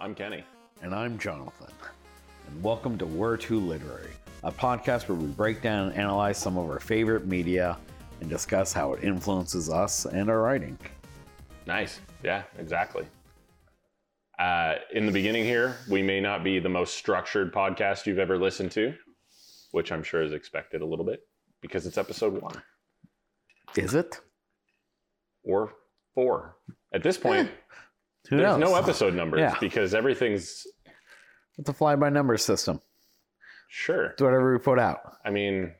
I'm Kenny. And I'm Jonathan. And welcome to We're Too Literary, a podcast where we break down and analyze some of our favorite media and discuss how it influences us and our writing. Nice. Yeah, exactly. Uh, in the beginning here, we may not be the most structured podcast you've ever listened to, which I'm sure is expected a little bit because it's episode one Is it? or four. At this point, Who there's knows? no episode numbers Yeah. because everything's It's a fly by numbers system. sure. It's whatever we put out. I mean,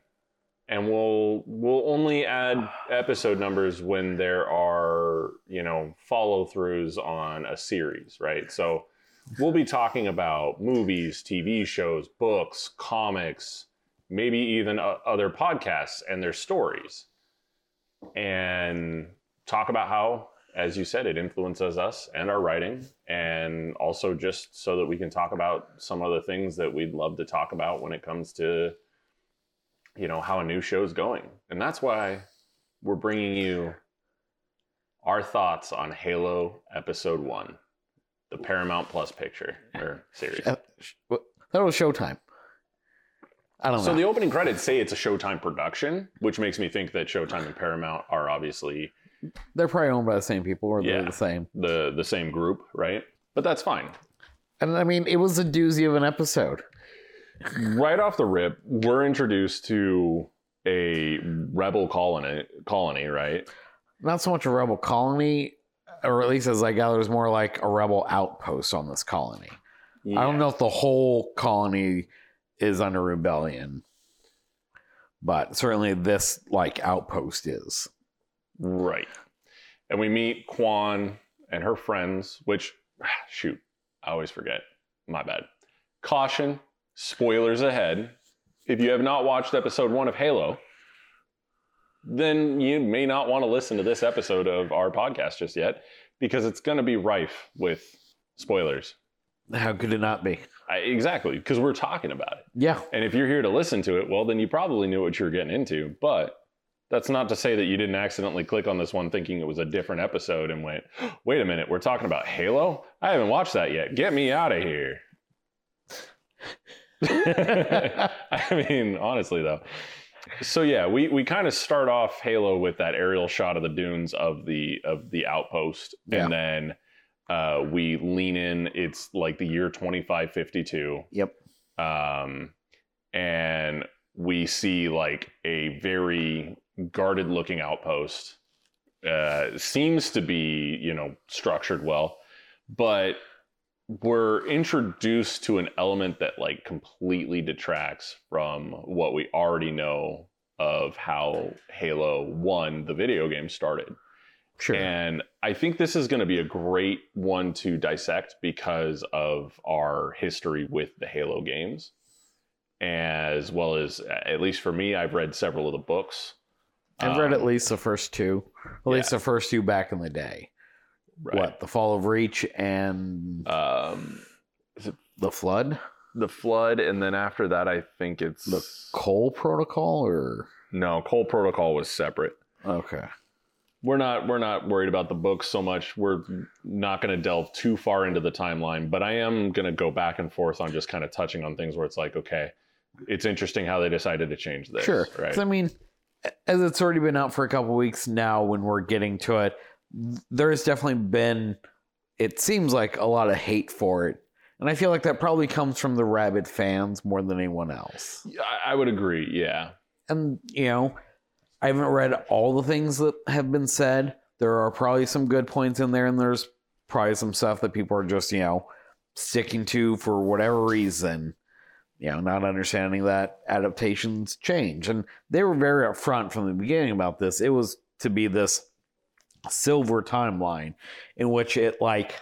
and we'll we'll only add episode numbers when there are you know follow throughs on a series, right? So we'll be talking about movies, TV shows, books, comics, maybe even o- other podcasts and their stories, and talk about how, as you said, it influences us and our writing, and also just so that we can talk about some other things that we'd love to talk about when it comes to you know how a new show's going and that's why we're bringing you our thoughts on halo episode one the paramount plus picture or series Uh, That was Showtime. I don't so know. the opening credits say it's a showtime production which makes me think that showtime and paramount are obviously they're probably owned by the same people or they're Yeah. the same. the the same group right but that's fine And I mean, it was a doozy of an episode. right off the rip we're introduced to a rebel colony colony right Not so much a rebel colony, or at least as I gather, it was more like a rebel outpost on this colony. I don't know if the whole colony is under rebellion, but certainly this like outpost is. Right. And we meet Kwan and her friends, which, shoot, I always forget. My bad. Caution, spoilers ahead. If you have not watched episode one of Halo, then you may not want to listen to this episode of our podcast just yet because it's going to be rife with spoilers. How could it not be? I, exactly, because we're talking about it. Yeah, And if you're here to listen to it, well, then you probably knew what you were getting into. But that's not to say that you didn't accidentally click on this one thinking it was a different episode and went, wait a minute, we're talking about Halo? I haven't watched that yet. Get me out of here. I mean, honestly, though. So yeah, we, we kind of start off Halo with that aerial shot of the dunes of the of the outpost, Yeah. and then uh, we lean in. It's like the year twenty five fifty two yep. um, and we see like a very guarded looking outpost. Uh, seems to be, you know, structured well, but we're introduced to an element that like completely detracts from what we already know of how Halo 1, the video game, started. Sure. And I think this is going to be a great one to dissect because of our history with the Halo games. As well as, at least for me, I've read several of the books. I've read at Um, least the first two, at least the first two back in the day. right. What the Fall of Reach and Um, the Flood, the Flood, and then after that, I think it's. the Cole Protocol, or no, Cole Protocol was separate. okay. we're not we're not worried about the books so much. We're not going to delve too far into the timeline, but I am going to go back and forth on just kind of touching on things where it's like, okay, it's interesting how they decided to change this. Sure. Right. I mean, as it's already been out for a couple weeks now, when we're getting to it, there's definitely been, it seems like a lot of hate for it. And I feel like that probably comes from the rabbit fans more than anyone else. I, I would agree. Yeah. And, you know, I haven't read all the things that have been said. There are probably some good points in there, and there's probably some stuff that people are just, you know, sticking to for whatever reason. You know, not understanding that adaptations change. And they were very upfront from the beginning about this. It was to be this silver timeline in which it, like,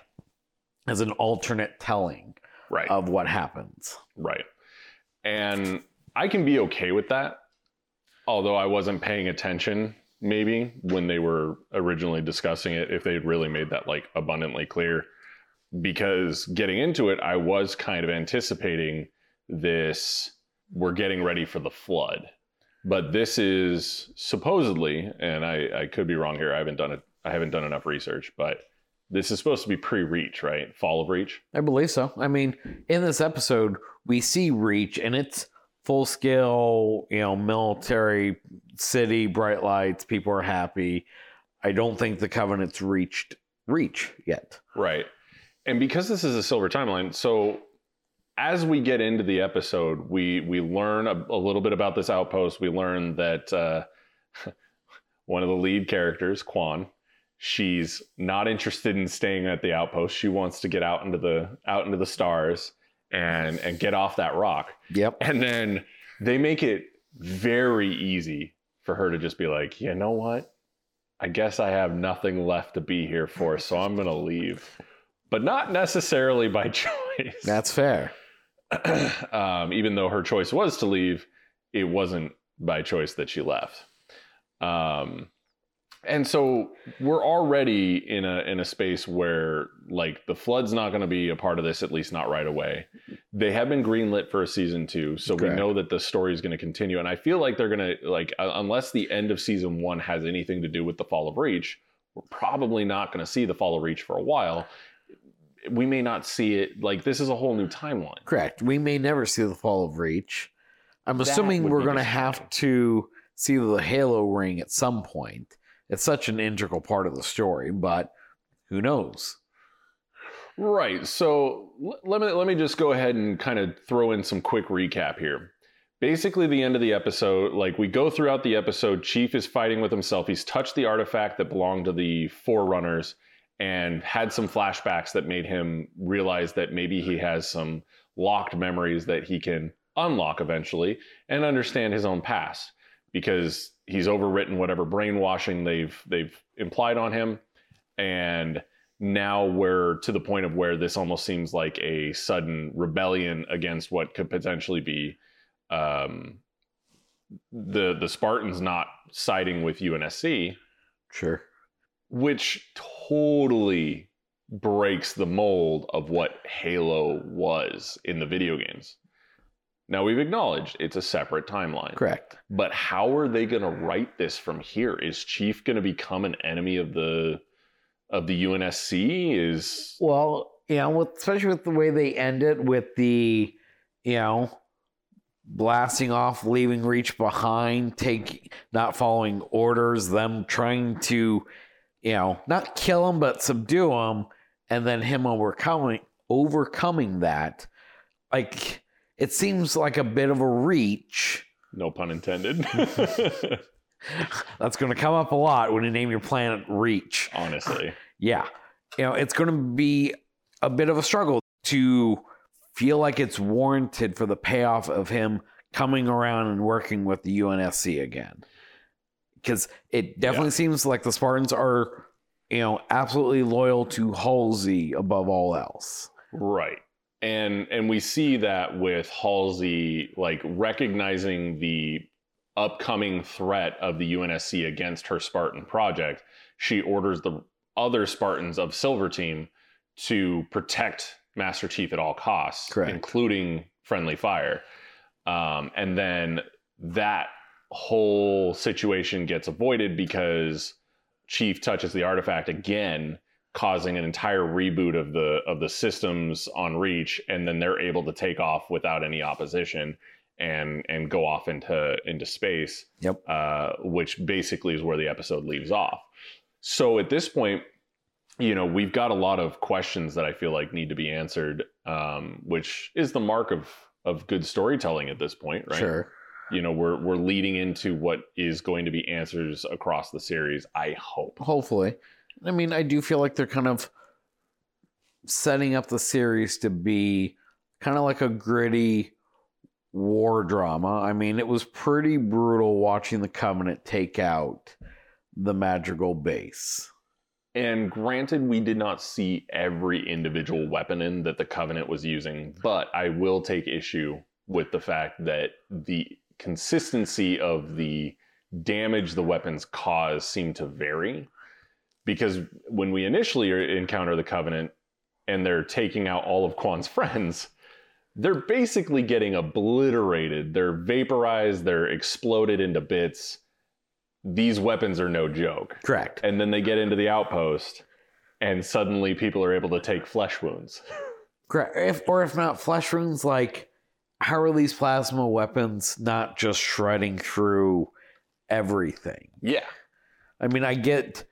is an alternate telling Right. of what happens. Right. And I can be okay with that. Although I wasn't paying attention maybe when they were originally discussing it, if they'd really made that like abundantly clear. Because getting into it, I was kind of anticipating this we're getting ready for the flood. But this is supposedly, and I, I could be wrong here, I haven't done it I haven't done enough research, but this is supposed to be pre-Reach, right? Fall of Reach. I believe so. I mean, in this episode, we see Reach, and it's full scale, you know, military city, bright lights, people are happy. I don't think the Covenant's reached Reach yet. Right. And because this is a silver timeline, so as we get into the episode, we we learn a, a little bit about this outpost. We learn that uh, one of the lead characters, Kwan, she's not interested in staying at the outpost. She wants to get out into the out into the stars and and get off that rock. Yep. And then they make it very easy for her to just be like, you know what? I guess I have nothing left to be here for, so I'm gonna leave. But not necessarily by choice. That's fair. um, even though her choice was to leave, it wasn't by choice that she left. Um, and so we're already in a in a space where like the flood's not going to be a part of this at least not right away they have been greenlit for a season two so Correct. we know that the story is going to continue and i feel like they're going to like uh, unless the end of season one has anything to do with the fall of reach we're probably not going to see the fall of reach for a while we may not see it like this is a whole new timeline Correct. We may never see the fall of Reach. I'm That assuming we're going to have to see the Halo ring at some point. It's such an integral part of the story, but who knows? Right. So l- let me let me just go ahead and kind of throw in some quick recap here. Basically, the end of the episode, like we go throughout the episode, Chief is fighting with himself. He's touched the artifact that belonged to the Forerunners and had some flashbacks that made him realize that maybe he has some locked memories that he can unlock eventually and understand his own past because he's overwritten whatever brainwashing they've they've implied on him. And now we're to the point of where this almost seems like a sudden rebellion against what could potentially be um, the the Spartans not siding with UNSC, Sure. which totally breaks the mold of what Halo was in the video games. Now we've acknowledged it's a separate timeline. Correct. But how are they going to write this from here? Is Chief going to become an enemy of the of the UNSC? Is Well, you know, with, especially with the way they end it with the, you know, blasting off, leaving Reach behind, take not following orders, them trying to, you know, not kill him but subdue him, and then him overcoming overcoming that. Like it seems like a bit of a reach. no pun intended. That's going to come up a lot when you name your planet Reach. Honestly, yeah you know it's going to be a bit of a struggle to feel like it's warranted for the payoff of him coming around and working with the UNSC again because it definitely Yeah. seems like the Spartans are you know absolutely loyal to Halsey above all else right. And and we see that with Halsey like recognizing the upcoming threat of the UNSC against her Spartan project, she orders the other Spartans of Silver Team to protect Master Chief at all costs, Correct. including friendly fire. Um, and then that whole situation gets avoided because Chief touches the artifact again, causing an entire reboot of the of the systems on Reach, and then they're able to take off without any opposition and and go off into into space. Yep. Uh, which basically is where the episode leaves off. So at this point, you know, we've got a lot of questions that I feel like need to be answered, um, which is the mark of of good storytelling at this point, right? sure You know, we're we're leading into what is going to be answers across the series. I hope. hopefully I mean I do feel like they're kind of setting up the series to be kind of like a gritty war drama. I mean, it was pretty brutal watching the Covenant take out the Madrigal base. And granted, we did not see every individual weapon in that the Covenant was using, but I will take issue with the fact that the consistency of the damage the weapons cause seem to vary. Because when we initially er, encounter the Covenant and they're taking out all of Kwan's friends, they're basically getting obliterated. They're vaporized, they're exploded into bits. These weapons are no joke Correct. and then they get into the outpost and suddenly people are able to take flesh wounds. Correct. If or if not flesh wounds, like how are these plasma weapons not just shredding through everything? Yeah. I mean, I get,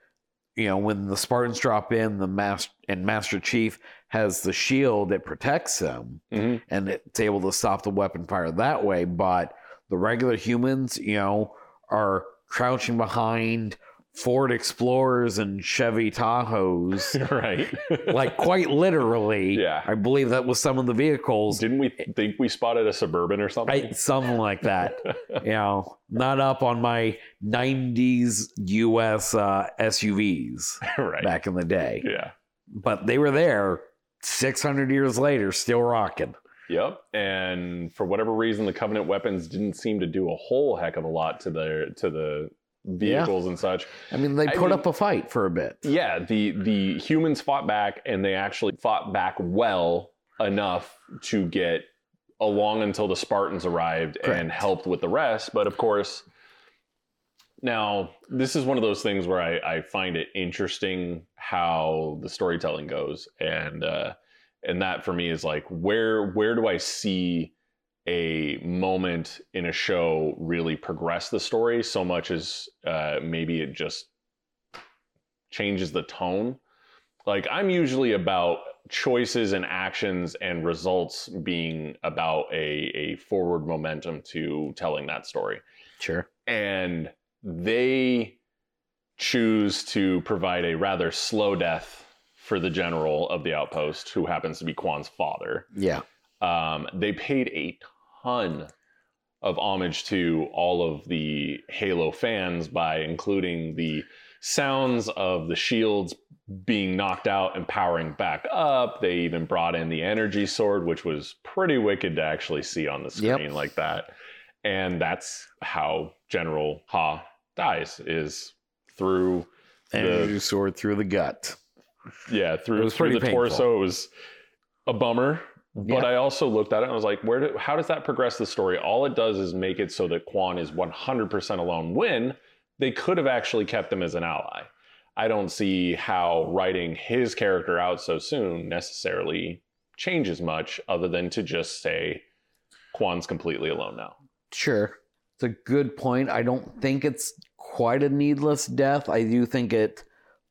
you know, when the Spartans drop in, the master and Master Chief has the shield that protects them, Mhm. and it's able to stop the weapon fire that way. But the regular humans, you know, are crouching behind Ford Explorers and Chevy Tahoes, right. like quite literally. Yeah. I believe that was some of the vehicles. Didn't we think we spotted a suburban or something? I, something like that. you know, not up on my 90s US uh, SUVs right. back in the day, Yeah. but they were there 600 years later, still rocking. Yep. And for whatever reason, the Covenant weapons didn't seem to do a whole heck of a lot to their to the vehicles and such. I mean, they I put mean- up a fight for a bit. Yeah, the the humans fought back, and they actually fought back well enough to get along until the Spartans arrived and helped with the rest. But of course, now this is one of those things where I, I find it interesting how the storytelling goes, and uh, and that for me is like where where do I see a moment in a show really progress the story so much as uh, maybe it just changes the tone. Like I'm usually about choices and actions and results being about a, a forward momentum to telling that story. Sure. And they choose to provide a rather slow death for the general of the outpost, who happens to be Kwan's father. Yeah. Um, they paid a ton of homage to all of the Halo fans by including the sounds of the shields being knocked out and powering back up. They even brought in the energy sword, which was pretty wicked to actually see on the Yep. screen like that. And that's how General Ha dies is through the Energy sword through the gut. yeah, through, through the painful. torso. It was a bummer. But Yeah. I also looked at it and I was like, where do, how does that progress the story? All it does is make it so that Kwan is 100% alone when they could have actually kept him as an ally. I don't see how writing his character out so soon necessarily changes much other than to just say Kwan's completely alone now. Sure. It's a good point. I don't think it's quite a needless death. I do think it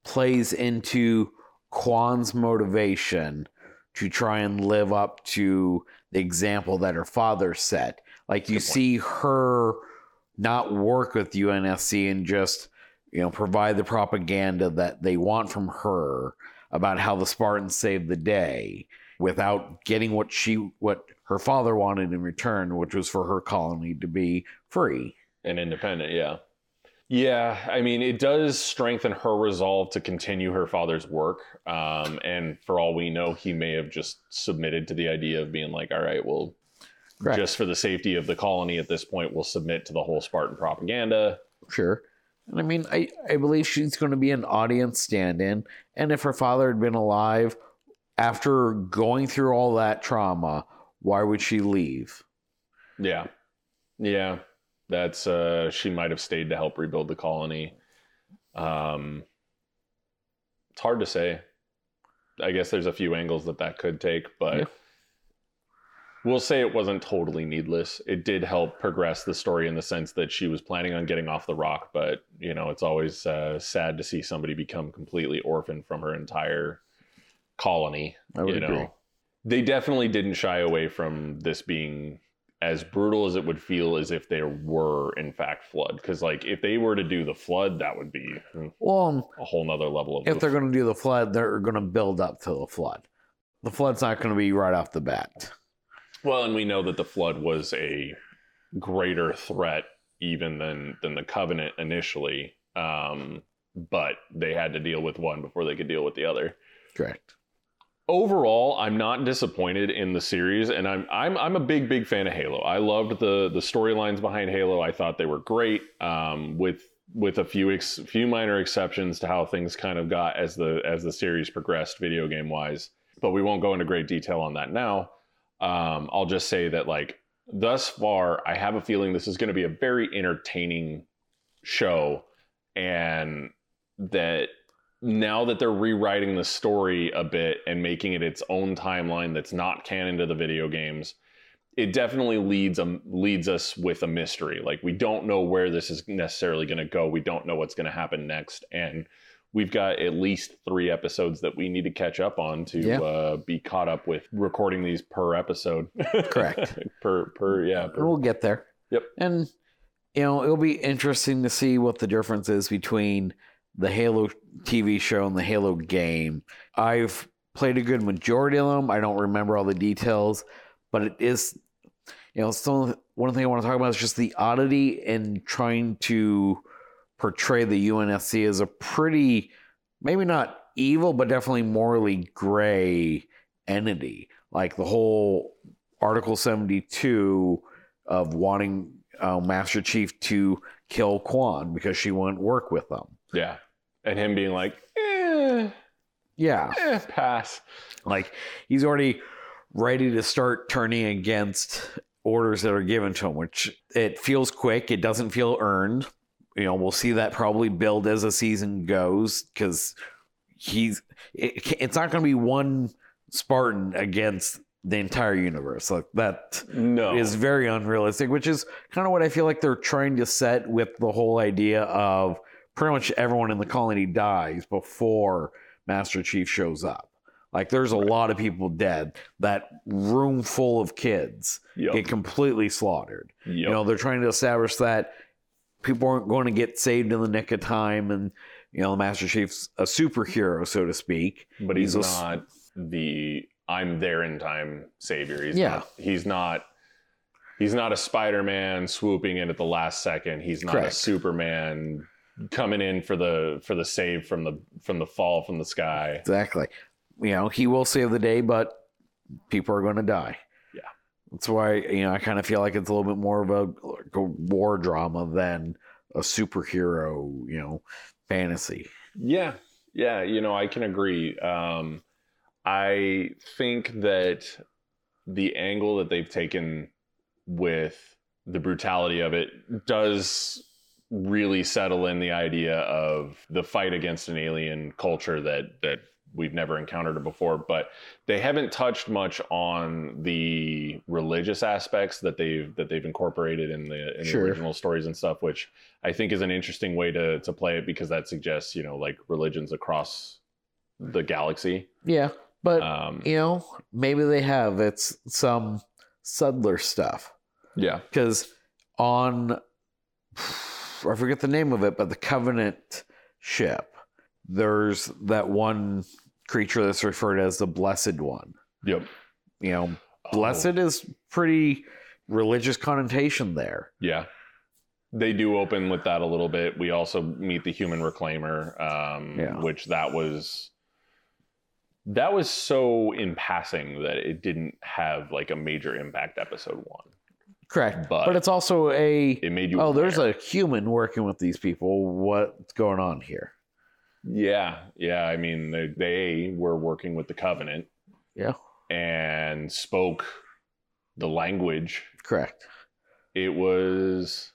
plays into Kwan's motivation to try and live up to the example that her father set. Like you see her not work with UNSC and just, you know, provide the propaganda that they want from her about how the Spartans saved the day without getting what she what her father wanted in return, which was for her colony to be free. and independent yeah yeah i mean it does strengthen her resolve to continue her father's work um, and for all we know he may have just submitted to the idea of being like all right well Correct. just for the safety of the colony at this point we'll submit to the whole spartan propaganda Sure. And I mean, I, I believe she's going to be an audience stand in. And if her father had been alive, after going through all that trauma, why would she leave? yeah yeah that's uh she might have stayed to help rebuild the colony um it's hard to say i guess there's a few angles that that could take but Yeah. we'll say it wasn't totally needless it did help progress the story in the sense that she was planning on getting off the rock but you know it's always uh, sad to see somebody become completely orphaned from her entire colony I would you agree. know they definitely didn't shy away from this being as brutal as it would feel as if there were in fact flood because like if they were to do the flood that would be mm, Well, a whole nother level of if they're going to do the flood, they're going to build up to the flood. The flood's not going to be right off the bat. well and we know that the flood was a greater threat even than than the covenant initially um but they had to deal with one before they could deal with the other Correct. Overall, I'm not disappointed in the series, and I'm I'm I'm a big big fan of Halo. I loved the the storylines behind Halo. I thought they were great. Um, with with a few ex, few minor exceptions to how things kind of got as the as the series progressed, video game wise. But we won't go into great detail on that now. Um, I'll just say that like thus far, I have a feeling this is going to be a very entertaining show, and that now that they're rewriting the story a bit and making it its own timeline that's not canon to the video games, it definitely leads um, leads us with a mystery. Like we don't know where this is necessarily going to go. We don't know what's going to happen next, and we've got at least three episodes that we need to catch up on to Yeah. uh, be caught up with recording these per episode. Correct. per per yeah. Per, We'll get there. Yep. And you know, it'll be interesting to see what the difference is between the Halo TV show and the Halo game. I've played a good majority of them. I don't remember all the details, but it is you know, some one thing I want to talk about is just the oddity in trying to portray the UNSC as a pretty maybe not evil, but definitely morally gray entity. Like the whole Article 72 of wanting uh, Master Chief to kill Kwan because she wouldn't work with them. yeah, and him being like, eh, Yeah. eh, pass. Like he's already ready to start turning against orders that are given to him, which it feels quick. It doesn't feel earned. You know, we'll see that probably build as the season goes because he's. It, it's not going to be one Spartan against the entire universe. Like that No, is very unrealistic, which is kind of what I feel like they're trying to set with the whole idea of pretty much everyone in the colony dies before Master Chief shows up. Like there's a lot of people dead. That room full of kids Yep. get completely slaughtered. Yep. You know, they're trying to establish that people aren't going to get saved in the nick of time and you know, the Master Chief's a superhero, so to speak. but he's, he's a not the I'm there in time savior. He's Yeah. not, he's not he's not a Spider-Man swooping in at the last second. He's not Correct. a Superman coming in for the for the save from the from the fall from the sky. Exactly. You know, he will save the day, but people are going to die. Yeah. That's why, you know, I kind of feel like it's a little bit more of a, like a war drama than a superhero, you know, fantasy. Yeah, yeah, you know, I can agree. Um, I think that the angle that they've taken with the brutality of it does really settle in the idea of the fight against an alien culture that that we've never encountered before but they haven't touched much on the religious aspects that they've that they've incorporated in the in Sure. the original stories and stuff which I think is an interesting way to to play it because that suggests you know like religions across the galaxy. Yeah. But, Um, you know, maybe they have. It's some subtler stuff. yeah, Because on, I forget the name of it, but the Covenant ship, there's that one creature that's referred as the Blessed One. yep. You know, Oh, blessed is pretty religious connotation there. yeah, they do open with that a little bit. We also meet the human reclaimer, um, Yeah. which that was that was so in passing that it didn't have like a major impact. Episode one, Correct. But- But, it's also a it made you. oh, there's a human working with these people. What's going on here? yeah, yeah. I mean, they, they were working with the covenant Yeah. and spoke the language Correct. it was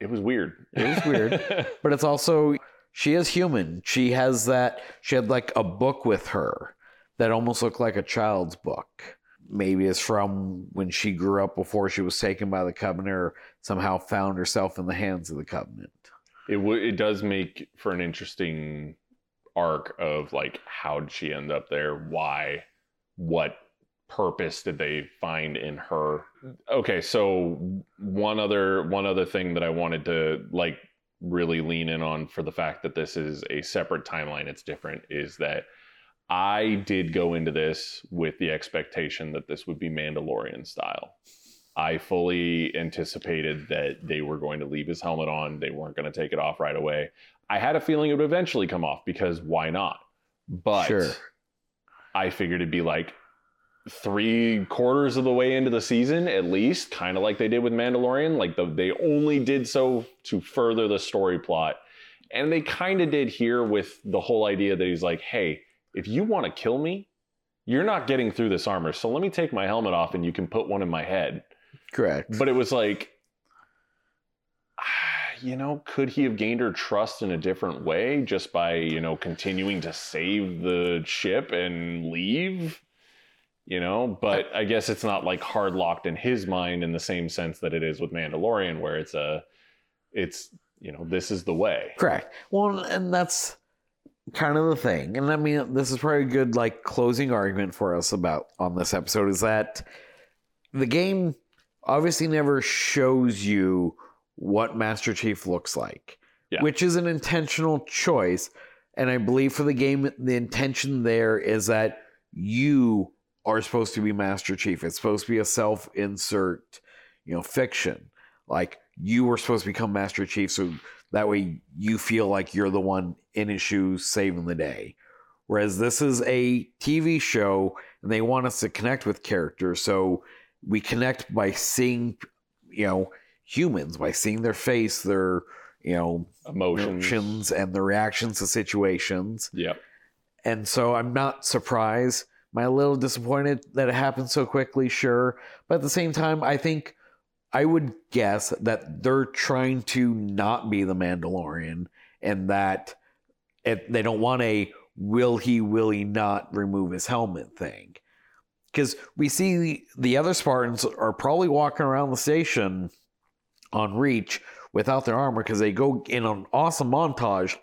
it was weird It was weird. But it's also she is human. She has that she had like a book with her that almost looked like a child's book. Maybe it's from when she grew up before she was taken by the covenant or somehow found herself in the hands of the covenant. it w- it does make for an interesting arc of like how did she end up there? Why? What purpose did they find in her? Okay so one other one other thing that i wanted to like really lean in on for the fact that this is a separate timeline it's different is that i did go into this with the expectation that this would be mandalorian style i fully anticipated that they were going to leave his helmet on they weren't going to take it off right away i had a feeling it would eventually come off because why not but Sure. I figured it'd be like three quarters of the way into the season, at least, kind of like they did with Mandalorian. Like the, they only did so to further the story plot. And they kind of did here with the whole idea that he's like, hey, if you want to kill me, you're not getting through this armor. So let me take my helmet off and you can put one in my head. Correct. But it was like, you know, could he have gained her trust in a different way just by, you know, continuing to save the ship and leave? You know, but I guess it's not like hard locked in his mind in the same sense that it is with Mandalorian, where it's a, it's, you know, this is the way. Correct. Well, and that's kind of the thing. And I mean, this is probably a good like closing argument for us about on this episode is that the game obviously never shows you what Master Chief looks like, Yeah. which is an intentional choice. And I believe for the game, the intention there is that you are supposed to be Master Chief. It's supposed to be a self insert, you know, fiction. Like you were supposed to become Master Chief, so that way you feel like you're the one in his shoes saving the day. Whereas this is a TV show and they want us to connect with characters. So we connect by seeing, you know, humans, by seeing their face, their, you know, Emotions. emotions and their reactions to situations. Yep. And so I'm not surprised. Am I a little disappointed that it happened so quickly? Sure. But at the same time, I think I would guess that they're trying to not be the Mandalorian and that it, they don't want a will he, will he not remove his helmet thing. Because we see the, the other Spartans are probably walking around the station on Reach without their armor because they go in an awesome montage,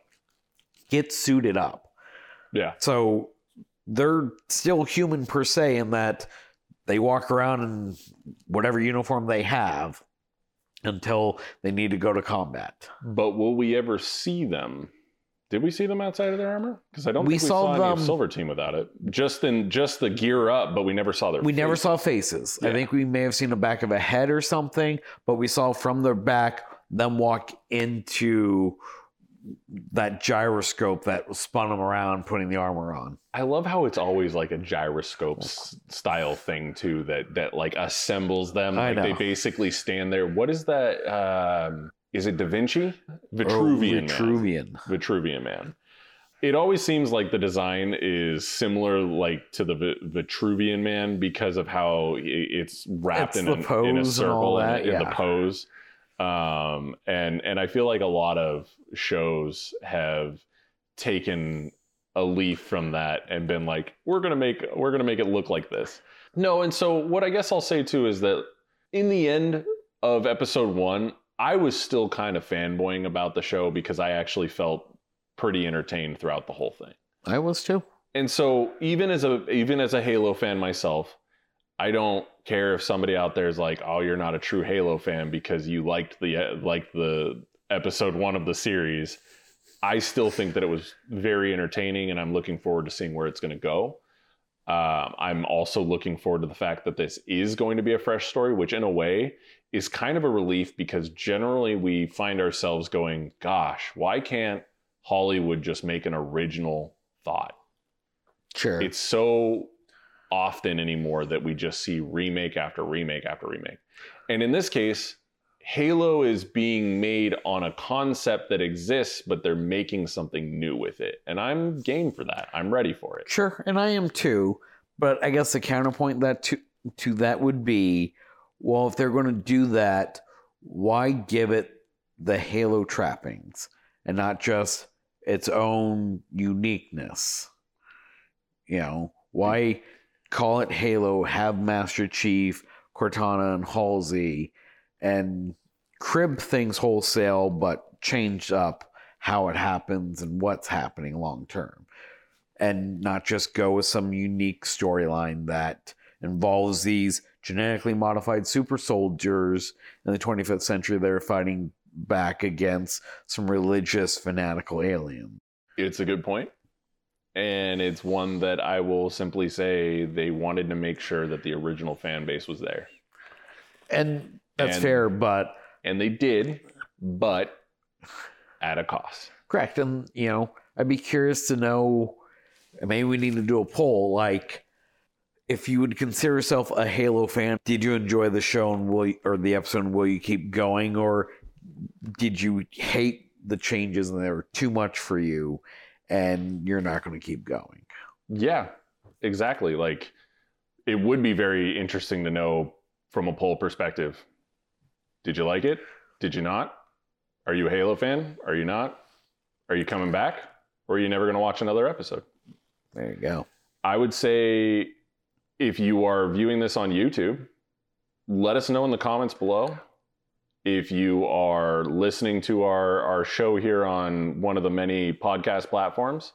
get suited up. Yeah. So they're still human per se in that they walk around in whatever uniform they have until they need to go to combat. But will we ever see them? Did we see them outside of their armor? Because I don't We think we saw saw, them- Silver Team without it. Just in just the gear up, but we never saw their. We never saw faces. I think we may have seen the back of a head or something, but we saw from their back them walk into that gyroscope that spun them around, putting the armor on. I love how it's always like a gyroscope s- style thing too that that like assembles them. I Like they basically stand there. What is that? Um, is it Da Vinci? Or Vitruvian man. Vitruvian. Vitruvian man. It always seems like the design is similar, like to the Vi- Vitruvian man, because of how it's wrapped It's in, pose in and a all circle in, that, in the pose. Um, and and I feel like a lot of shows have taken a leaf from that and been like, we're gonna make we're gonna make it look like this. No, and so what I guess I'll say too is that in the end of episode one, I was still kind of fanboying about the show because I actually felt pretty entertained throughout the whole thing. I was too. And so even as a even as a Halo fan myself, I don't care if somebody out there is like, "Oh, you're not a true Halo fan because you liked the like the episode 1 of the series." I still think that it was very entertaining and I'm looking forward to seeing where it's going to go. Um, I'm also looking forward to the fact that this is going to be a fresh story, which in a way is kind of a relief because generally we find ourselves going, gosh, why can't Hollywood just make an original thought? Sure. It's so often anymore that we just see remake after remake after remake. And in this case, Halo is being made on a concept that exists, but they're making something new with it. And I'm game for that. I'm ready for it. Sure, and I am too. But I guess the counterpoint that to to that would be, well, if they're going to do that, why give it the Halo trappings and not just its own uniqueness? You know, why call it Halo? Have Master Chief, Cortana, and Halsey, and crib things wholesale, but change up how it happens and what's happening long term and not just go with some unique storyline that involves these genetically modified super soldiers in the 25th century that are fighting back against some religious fanatical aliens. It's a good point. And it's one that I will simply say they wanted to make sure that the original fan base was there. And that's And- fair, but And they did, but at a cost. correct. And, you know, I'd be curious to know maybe we need to do a poll like, if you would consider yourself a Halo fan, did you enjoy the show and will you, or the episode and will you keep going or did you hate the changes and they were too much for you and you're not going to keep going? Yeah, exactly. Like it would be very interesting to know from a poll perspective. Did you like it? Did you not? Are you a Halo fan? Are you not? Are you coming back? Or are you never going to watch another episode? There you go. I would say if you are viewing this on YouTube, let us know in the comments below. If you are listening to our, our show here on one of the many podcast platforms,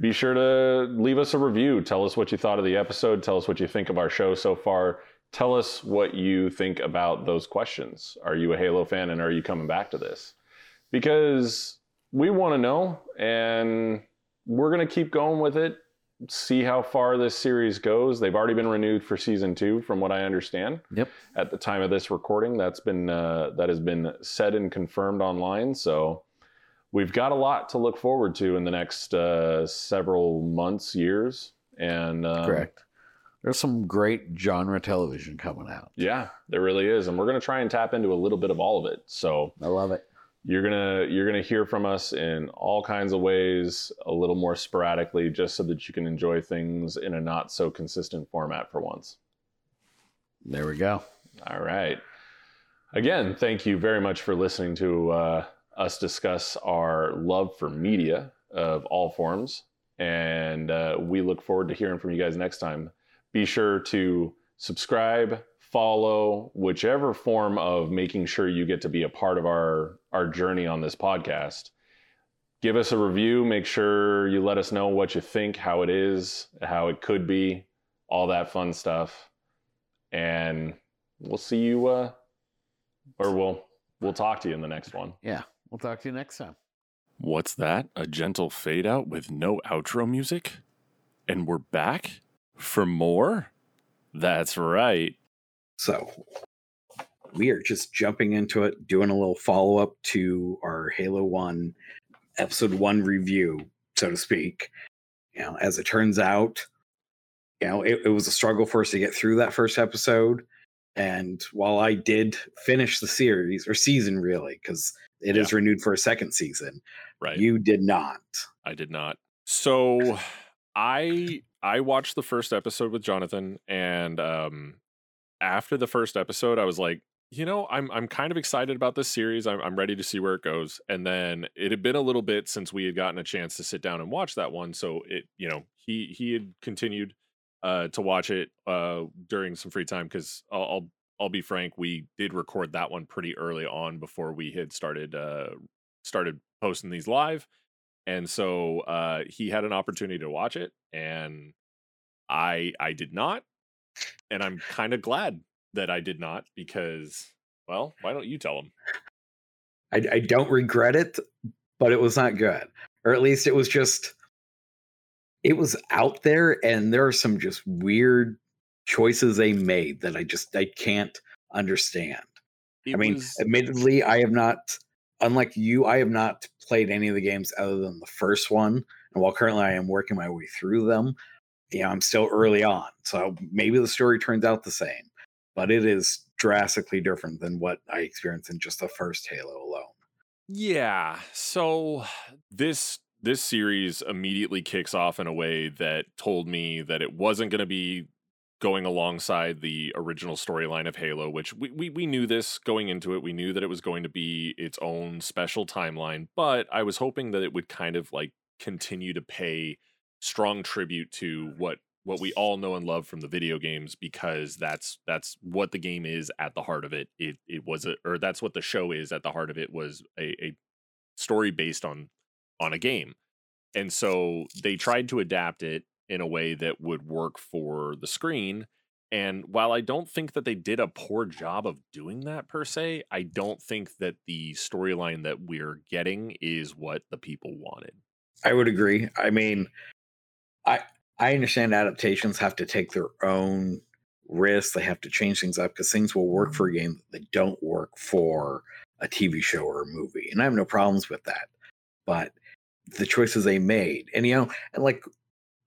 be sure to leave us a review. Tell us what you thought of the episode. Tell us what you think of our show so far. Tell us what you think about those questions. Are you a Halo fan and are you coming back to this? Because we want to know and we're going to keep going with it see how far this series goes. They've already been renewed for season two, from what I understand. Yep. At the time of this recording, that's been uh, that has been said and confirmed online. So we've got a lot to look forward to in the next uh, several months, years, and um, Correct. There's some great genre television coming out. Yeah, there really is, and we're going to try and tap into a little bit of all of it. So I love it. You're gonna you're gonna hear from us in all kinds of ways a little more sporadically just so that you can enjoy things in a not so consistent format for once. There we go. all right. Again thank you very much for listening to uh, us discuss our love for media of all forms. And uh, we look forward to hearing from you guys next time. Be sure to subscribe follow whichever form of making sure you get to be a part of our our journey on this podcast give us a review make sure you let us know what you think how it is how it could be all that fun stuff and we'll see you uh or we'll we'll talk to you in the next one Yeah. We'll talk to you next time. What's that? A gentle fade out with no outro music? And we're back for more? That's right. So we are just jumping into it, doing a little follow up to our Halo 1 episode 1 review, so to speak. You know, as it turns out, you know, it, it was a struggle for us to get through that first episode. And while I did finish the series or season, really, because it is renewed for a second season, Right. you did not. I did not. So I I watched the first episode with Jonathan and um after the first episode I was like, you know, I'm I'm kind of excited about this series. I'm I'm ready to see where it goes. And then it had been a little bit since we had gotten a chance to sit down and watch that one, so it, you know, he he had continued uh to watch it uh during some free time cuz I'll, I'll I'll be frank, we did record that one pretty early on before we had started uh started posting these live and so uh he had an opportunity to watch it and i i did not and i'm kind of glad that i did not because well why don't you tell them? I, I don't regret it, but it was not good. Or at least it was just it was out there and there are some just weird choices they made that I just I can't understand. It I mean, was- admittedly, I have not unlike you, I have not played any of the games other than the first one. And while currently I am working my way through them, you know, I'm still early on. So maybe the story turns out the same. But it is drastically different than what I experienced in just the first Halo alone. Yeah. So this this series immediately kicks off in a way that told me that it wasn't going to be going alongside the original storyline of Halo, which we, we we knew this going into it. We knew that it was going to be its own special timeline, but I was hoping that it would kind of like continue to pay strong tribute to what what we all know and love from the video games because that's that's what the game is at the heart of it. It it was a or that's what the show is at the heart of it was a, a story based on on a game. And so they tried to adapt it in a way that would work for the screen. And while I don't think that they did a poor job of doing that per se, I don't think that the storyline that we're getting is what the people wanted. I would agree. I mean, I I understand adaptations have to take their own risks. They have to change things up because things will work for mm-hmm. a game that they don't work for a TV show or a movie, and I have no problems with that. But the choices they made, and you know, and like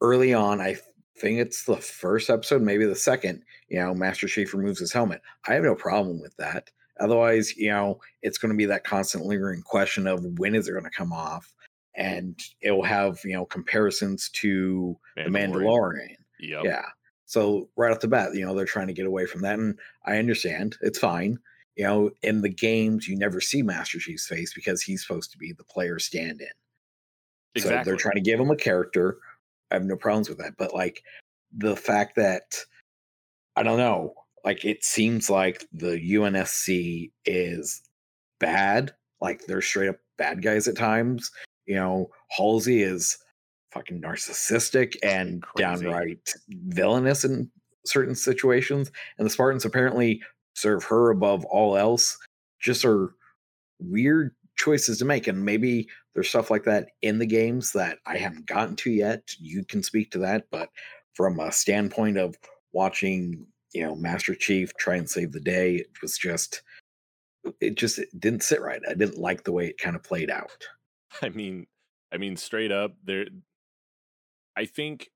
early on, I think it's the first episode, maybe the second. You know, Master Chief removes his helmet. I have no problem with that. Otherwise, you know, it's going to be that constant lingering question of when is it going to come off, and it will have you know comparisons to the Mandalorian. Yep. Yeah. So right off the bat, you know, they're trying to get away from that, and I understand it's fine. you know, in the games, you never see Master Chief's face because he's supposed to be the player stand in. Exactly. So they're trying to give him a character. I have no problems with that. But like the fact that I don't know, like it seems like the UNSC is bad. Like they're straight up bad guys at times. You know, Halsey is fucking narcissistic and Crazy. downright villainous in certain situations. And the Spartans apparently serve her above all else. Just are weird choices to make. And maybe there's stuff like that in the games that I haven't gotten to yet. You can speak to that. But from a standpoint of watching, you know, Master Chief try and save the day, it was just, it just it didn't sit right. I didn't like the way it kind of played out. I mean, I mean, straight up, there. I think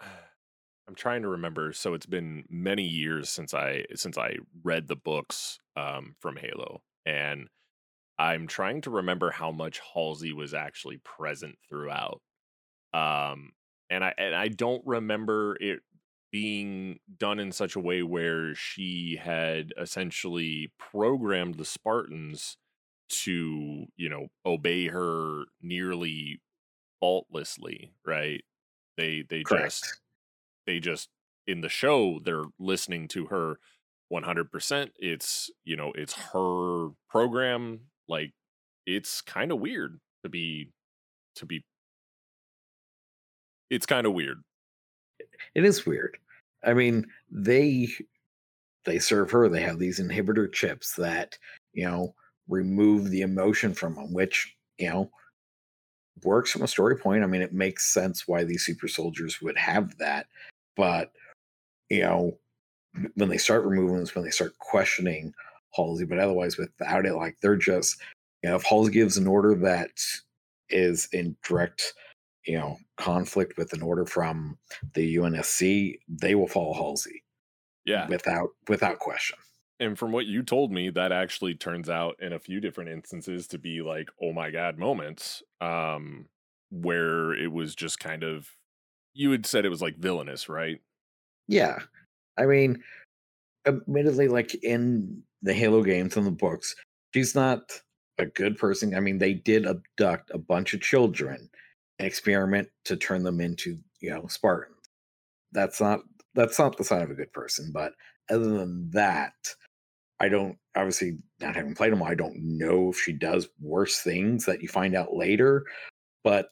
I'm trying to remember. So it's been many years since I since I read the books um, from Halo, and I'm trying to remember how much Halsey was actually present throughout. Um, and I and I don't remember it being done in such a way where she had essentially programmed the Spartans to you know obey her nearly faultlessly right? They they just they just in the show they're listening to her 100% it's you know it's her program. Like it's kind of weird to be to be it's kind of weird. It is weird. I mean, they they serve her. They have these inhibitor chips that you know remove the emotion from them, which you know works from a story point. I mean, it makes sense why these super soldiers would have that, but you know when they start removing this, when they start questioning Halsey, but otherwise without it, like they're just you know if Halsey gives an order that is in direct you know conflict with an order from the UNSC, they will follow Halsey yeah without without question. And from what you told me that actually turns out in a few different instances to be like oh my god moments um where it was just kind of you had said it was like villainous right Yeah, I mean, admittedly, like in the Halo games and the books, she's not a good person. I mean, they did abduct a bunch of children and experiment to turn them into you know Spartans. That's not that's not the sign of a good person. But other than that, I don't obviously not having played them. I don't know if she does worse things that you find out later. But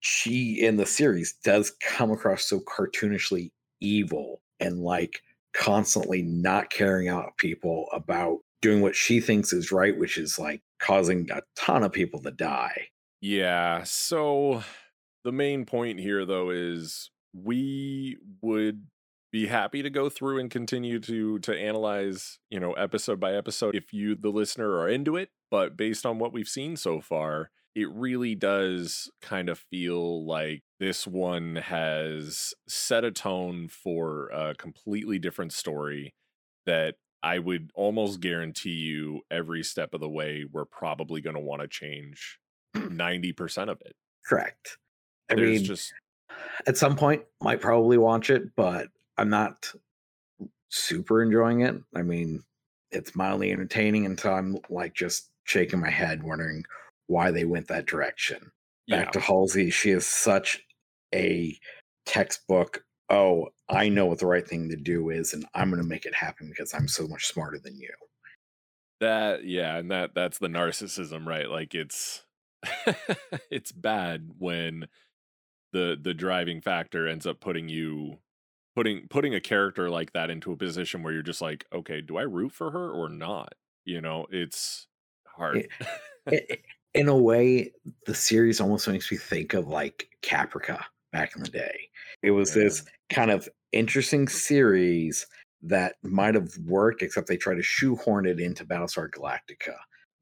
she in the series does come across so cartoonishly evil and like constantly not caring out people about doing what she thinks is right, which is like causing a ton of people to die. Yeah. So the main point here, though, is we would be happy to go through and continue to to analyze, you know, episode by episode if you, the listener, are into it. But based on what we've seen so far, it really does kind of feel like this one has set a tone for a completely different story that I would almost guarantee you every step of the way we're probably going to want to change 90% of it. Correct. I There's mean, just at some point, might probably watch it, but I'm not super enjoying it. I mean, it's mildly entertaining until I'm like just shaking my head, wondering why they went that direction. yeah, back to Halsey, she is such a textbook. Oh, I know what the right thing to do is, and I'm going to make it happen because I'm so much smarter than you. that yeah, and that that's the narcissism, right? Like it's it's bad when the the driving factor ends up putting you putting putting a character like that into a position where you're just like, okay, do I root for her or not? You know, it's hard. I- I- In a way, the series almost makes me think of like Caprica back in the day. It was this kind of interesting series that might have worked, except they tried to shoehorn it into Battlestar Galactica.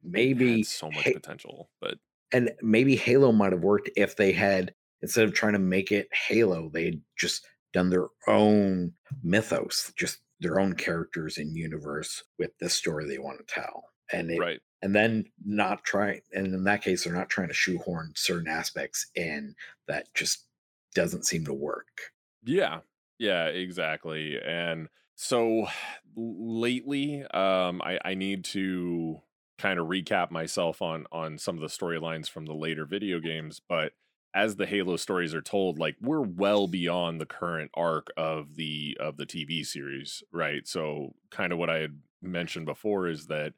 Maybe so much Ha- potential, but and maybe Halo might have worked if they had instead of trying to make it Halo, they just done their own mythos, just their own characters in universe with this story they want to tell. And it, right. and then not try and in that case they're not trying to shoehorn certain aspects in that just doesn't seem to work. Yeah. Yeah, exactly. And so lately, um, I, I need to kind of recap myself on on some of the storylines from the later video games, but as the Halo stories are told, like we're well beyond the current arc of the of the TV series, right? So kind of what I had mentioned before is that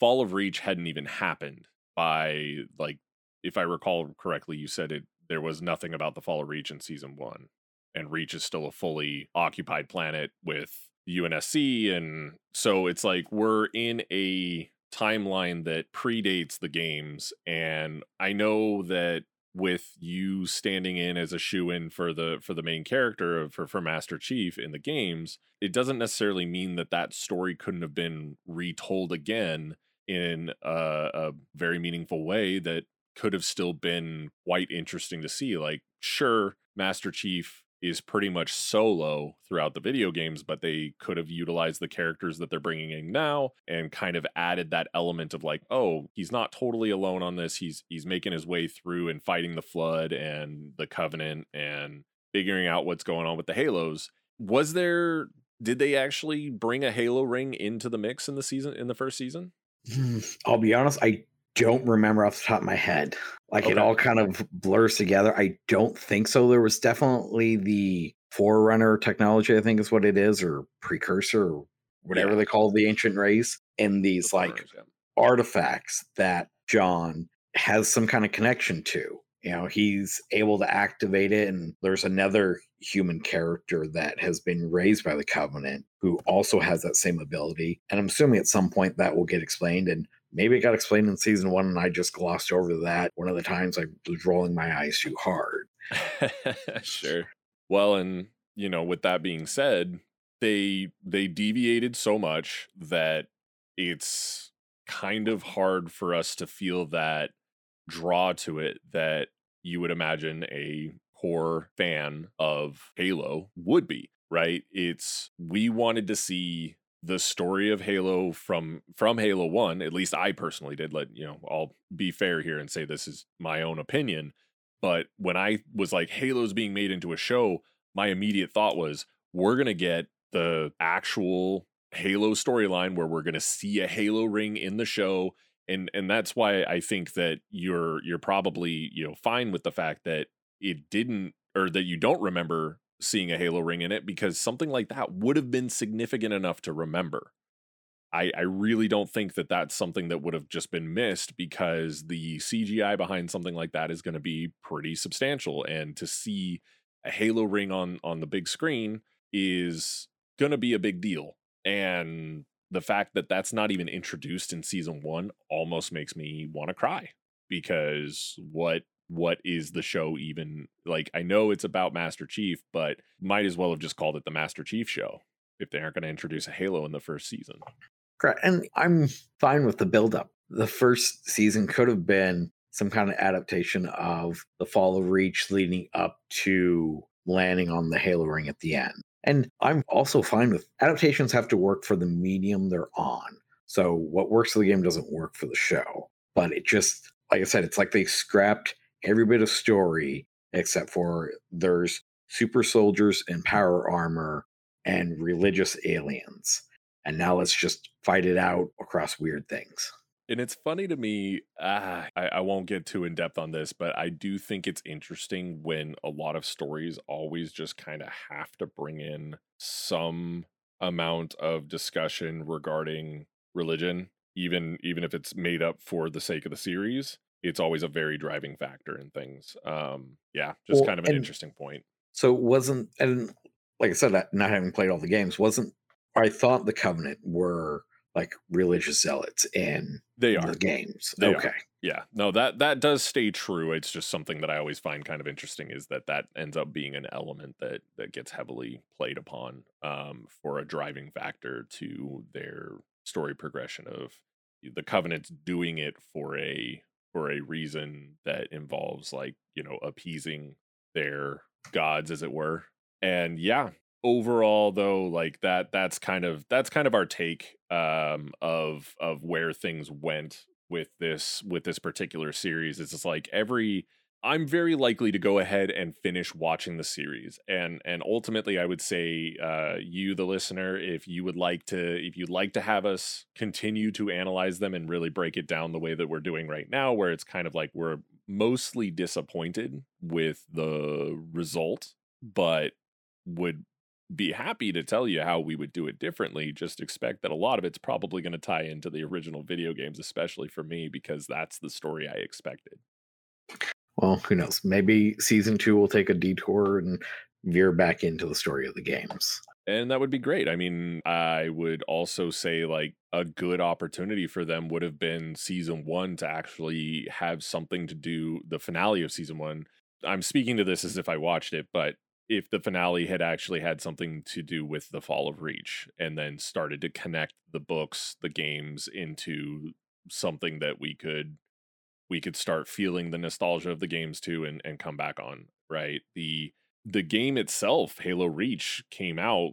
Fall of Reach hadn't even happened by like if I recall correctly, you said it there was nothing about the Fall of Reach in season one. And Reach is still a fully occupied planet with UNSC. And so it's like we're in a timeline that predates the games. And I know that with you standing in as a shoe in for the for the main character of for, for Master Chief in the games, it doesn't necessarily mean that that story couldn't have been retold again in a, a very meaningful way that could have still been quite interesting to see. Like, sure, Master Chief is pretty much solo throughout the video games, but they could have utilized the characters that they're bringing in now and kind of added that element of like, oh, he's not totally alone on this. He's he's making his way through and fighting the flood and the covenant and figuring out what's going on with the halos. Was there did they actually bring a halo ring into the mix in the season in the first season? Hmm, I'll be honest, I don't remember off the top of my head. Like it all kind of blurs together. I don't think so. There was definitely the forerunner technology, I think is what it is, or precursor, or whatever Yeah. they call the ancient race, and these like Forerunners, yeah. artifacts that John has some kind of connection to. You know, he's able to activate it, and there's another human character that has been raised by the Covenant who also has that same ability. And I'm assuming at some point that will get explained. And maybe it got explained in season one, and I just glossed over that one of the times I was rolling my eyes too hard. sure. Well, and you know, with that being said, they they deviated so much that it's kind of hard for us to feel that draw to it that you would imagine a core fan of Halo would be, right? It's we wanted to see the story of Halo from from Halo 1, at least I personally did. Let you know, I'll be fair here and say this is my own opinion. But when I was like Halo's being made into a show, my immediate thought was we're gonna get the actual Halo storyline where we're gonna see a Halo ring in the show. And and that's why I think that you're you're probably, you know, fine with the fact that it didn't or that you don't remember seeing a Halo ring in it because something like that would have been significant enough to remember. I, I really don't think that that's something that would have just been missed because the CGI behind something like that is going to be pretty substantial. And to see a Halo ring on on the big screen is going to be a big deal. And the fact that that's not even introduced in season one almost makes me want to cry because what what is the show even like i know it's about master chief but might as well have just called it the master chief show if they aren't going to introduce a halo in the first season Correct. And I'm fine with the buildup. The first season could have been some kind of adaptation of the fall of Reach leading up to landing on the Halo ring at the end. And I'm also fine with adaptations have to work for the medium they're on. So what works for the game doesn't work for the show. But it just, like I said, it's like they scrapped every bit of story except for there's super soldiers in power armor and religious aliens and now let's just fight it out across weird things. and it's funny to me ah, I, I won't get too in depth on this but i do think it's interesting when a lot of stories always just kind of have to bring in some amount of discussion regarding religion even even if it's made up for the sake of the series it's always a very driving factor in things um yeah just Well, kind of an interesting point So it wasn't and like I said, not having played all the games, wasn't I thought the Covenant were like religious zealots in they are the games. They are. okay. Yeah, no, that that does stay true. It's just something that I always find kind of interesting is that that ends up being an element that that gets heavily played upon um, for a driving factor to their story progression of the covenants doing it for a for a reason that involves like you know appeasing their gods as it were. And yeah overall though like that that's kind of that's kind of our take um of of where things went with this with this particular series. It's just like every I'm very likely to go ahead and finish watching the series, and and ultimately, I would say, uh, you, the listener, if you would like to, if you'd like to have us continue to analyze them and really break it down the way that we're doing right now, where it's kind of like we're mostly disappointed with the result, but would be happy to tell you how we would do it differently. Just expect that a lot of it's probably going to tie into the original video games, especially for me, because that's the story I expected. Well, who knows? Maybe season two will take a detour and veer back into the story of the games. And that would be great. I mean, I would also say like a good opportunity for them would have been season one to actually have something to do the finale of season one. I'm speaking to this as if I watched it, but if the finale had actually had something to do with the fall of Reach and then started to connect the books, the games into something that we could we could start feeling the nostalgia of the games too and, and come back on, right? The the game itself, Halo Reach, came out.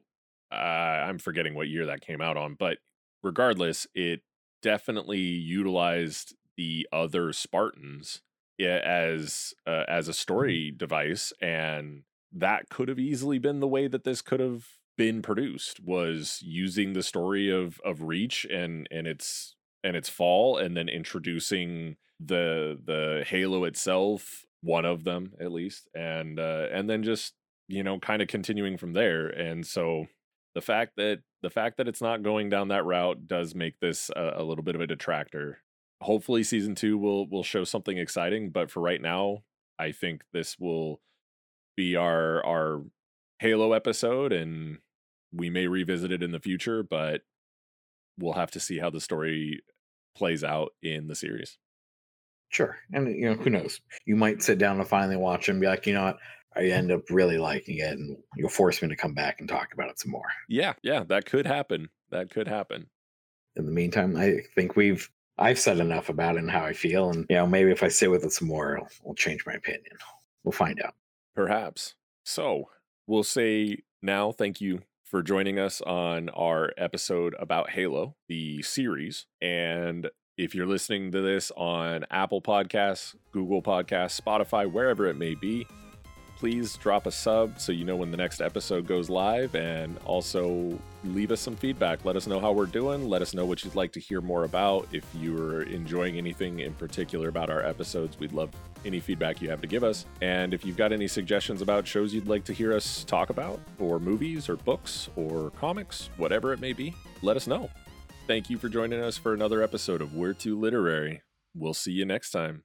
Uh, I'm forgetting what year that came out on, but regardless, it definitely utilized the other Spartans as uh, as a story device, and that could have easily been the way that this could have been produced was using the story of of Reach and and its and its fall, and then introducing the the Halo itself, one of them at least, and uh, and then just you know kind of continuing from there. And so the fact that the fact that it's not going down that route does make this a, a little bit of a detractor. Hopefully, season two will will show something exciting, but for right now, I think this will be our our Halo episode, and we may revisit it in the future, but we'll have to see how the story plays out in the series. Sure. And you know, who knows? You might sit down and finally watch and be like, you know what? I end up really liking it and you'll force me to come back and talk about it some more. Yeah, yeah, that could happen. That could happen. In the meantime, I think we've I've said enough about it and how I feel. And you know, maybe if I sit with it some more, I'll, I'll change my opinion. We'll find out. Perhaps. So we'll say now thank you for joining us on our episode about Halo, the series. And if you're listening to this on Apple Podcasts, Google Podcasts, Spotify, wherever it may be, please drop a sub so you know when the next episode goes live and also leave us some feedback. Let us know how we're doing. Let us know what you'd like to hear more about. If you're enjoying anything in particular about our episodes, we'd love any feedback you have to give us. And if you've got any suggestions about shows you'd like to hear us talk about, or movies, or books, or comics, whatever it may be, let us know. Thank you for joining us for another episode of We're Too Literary. We'll see you next time.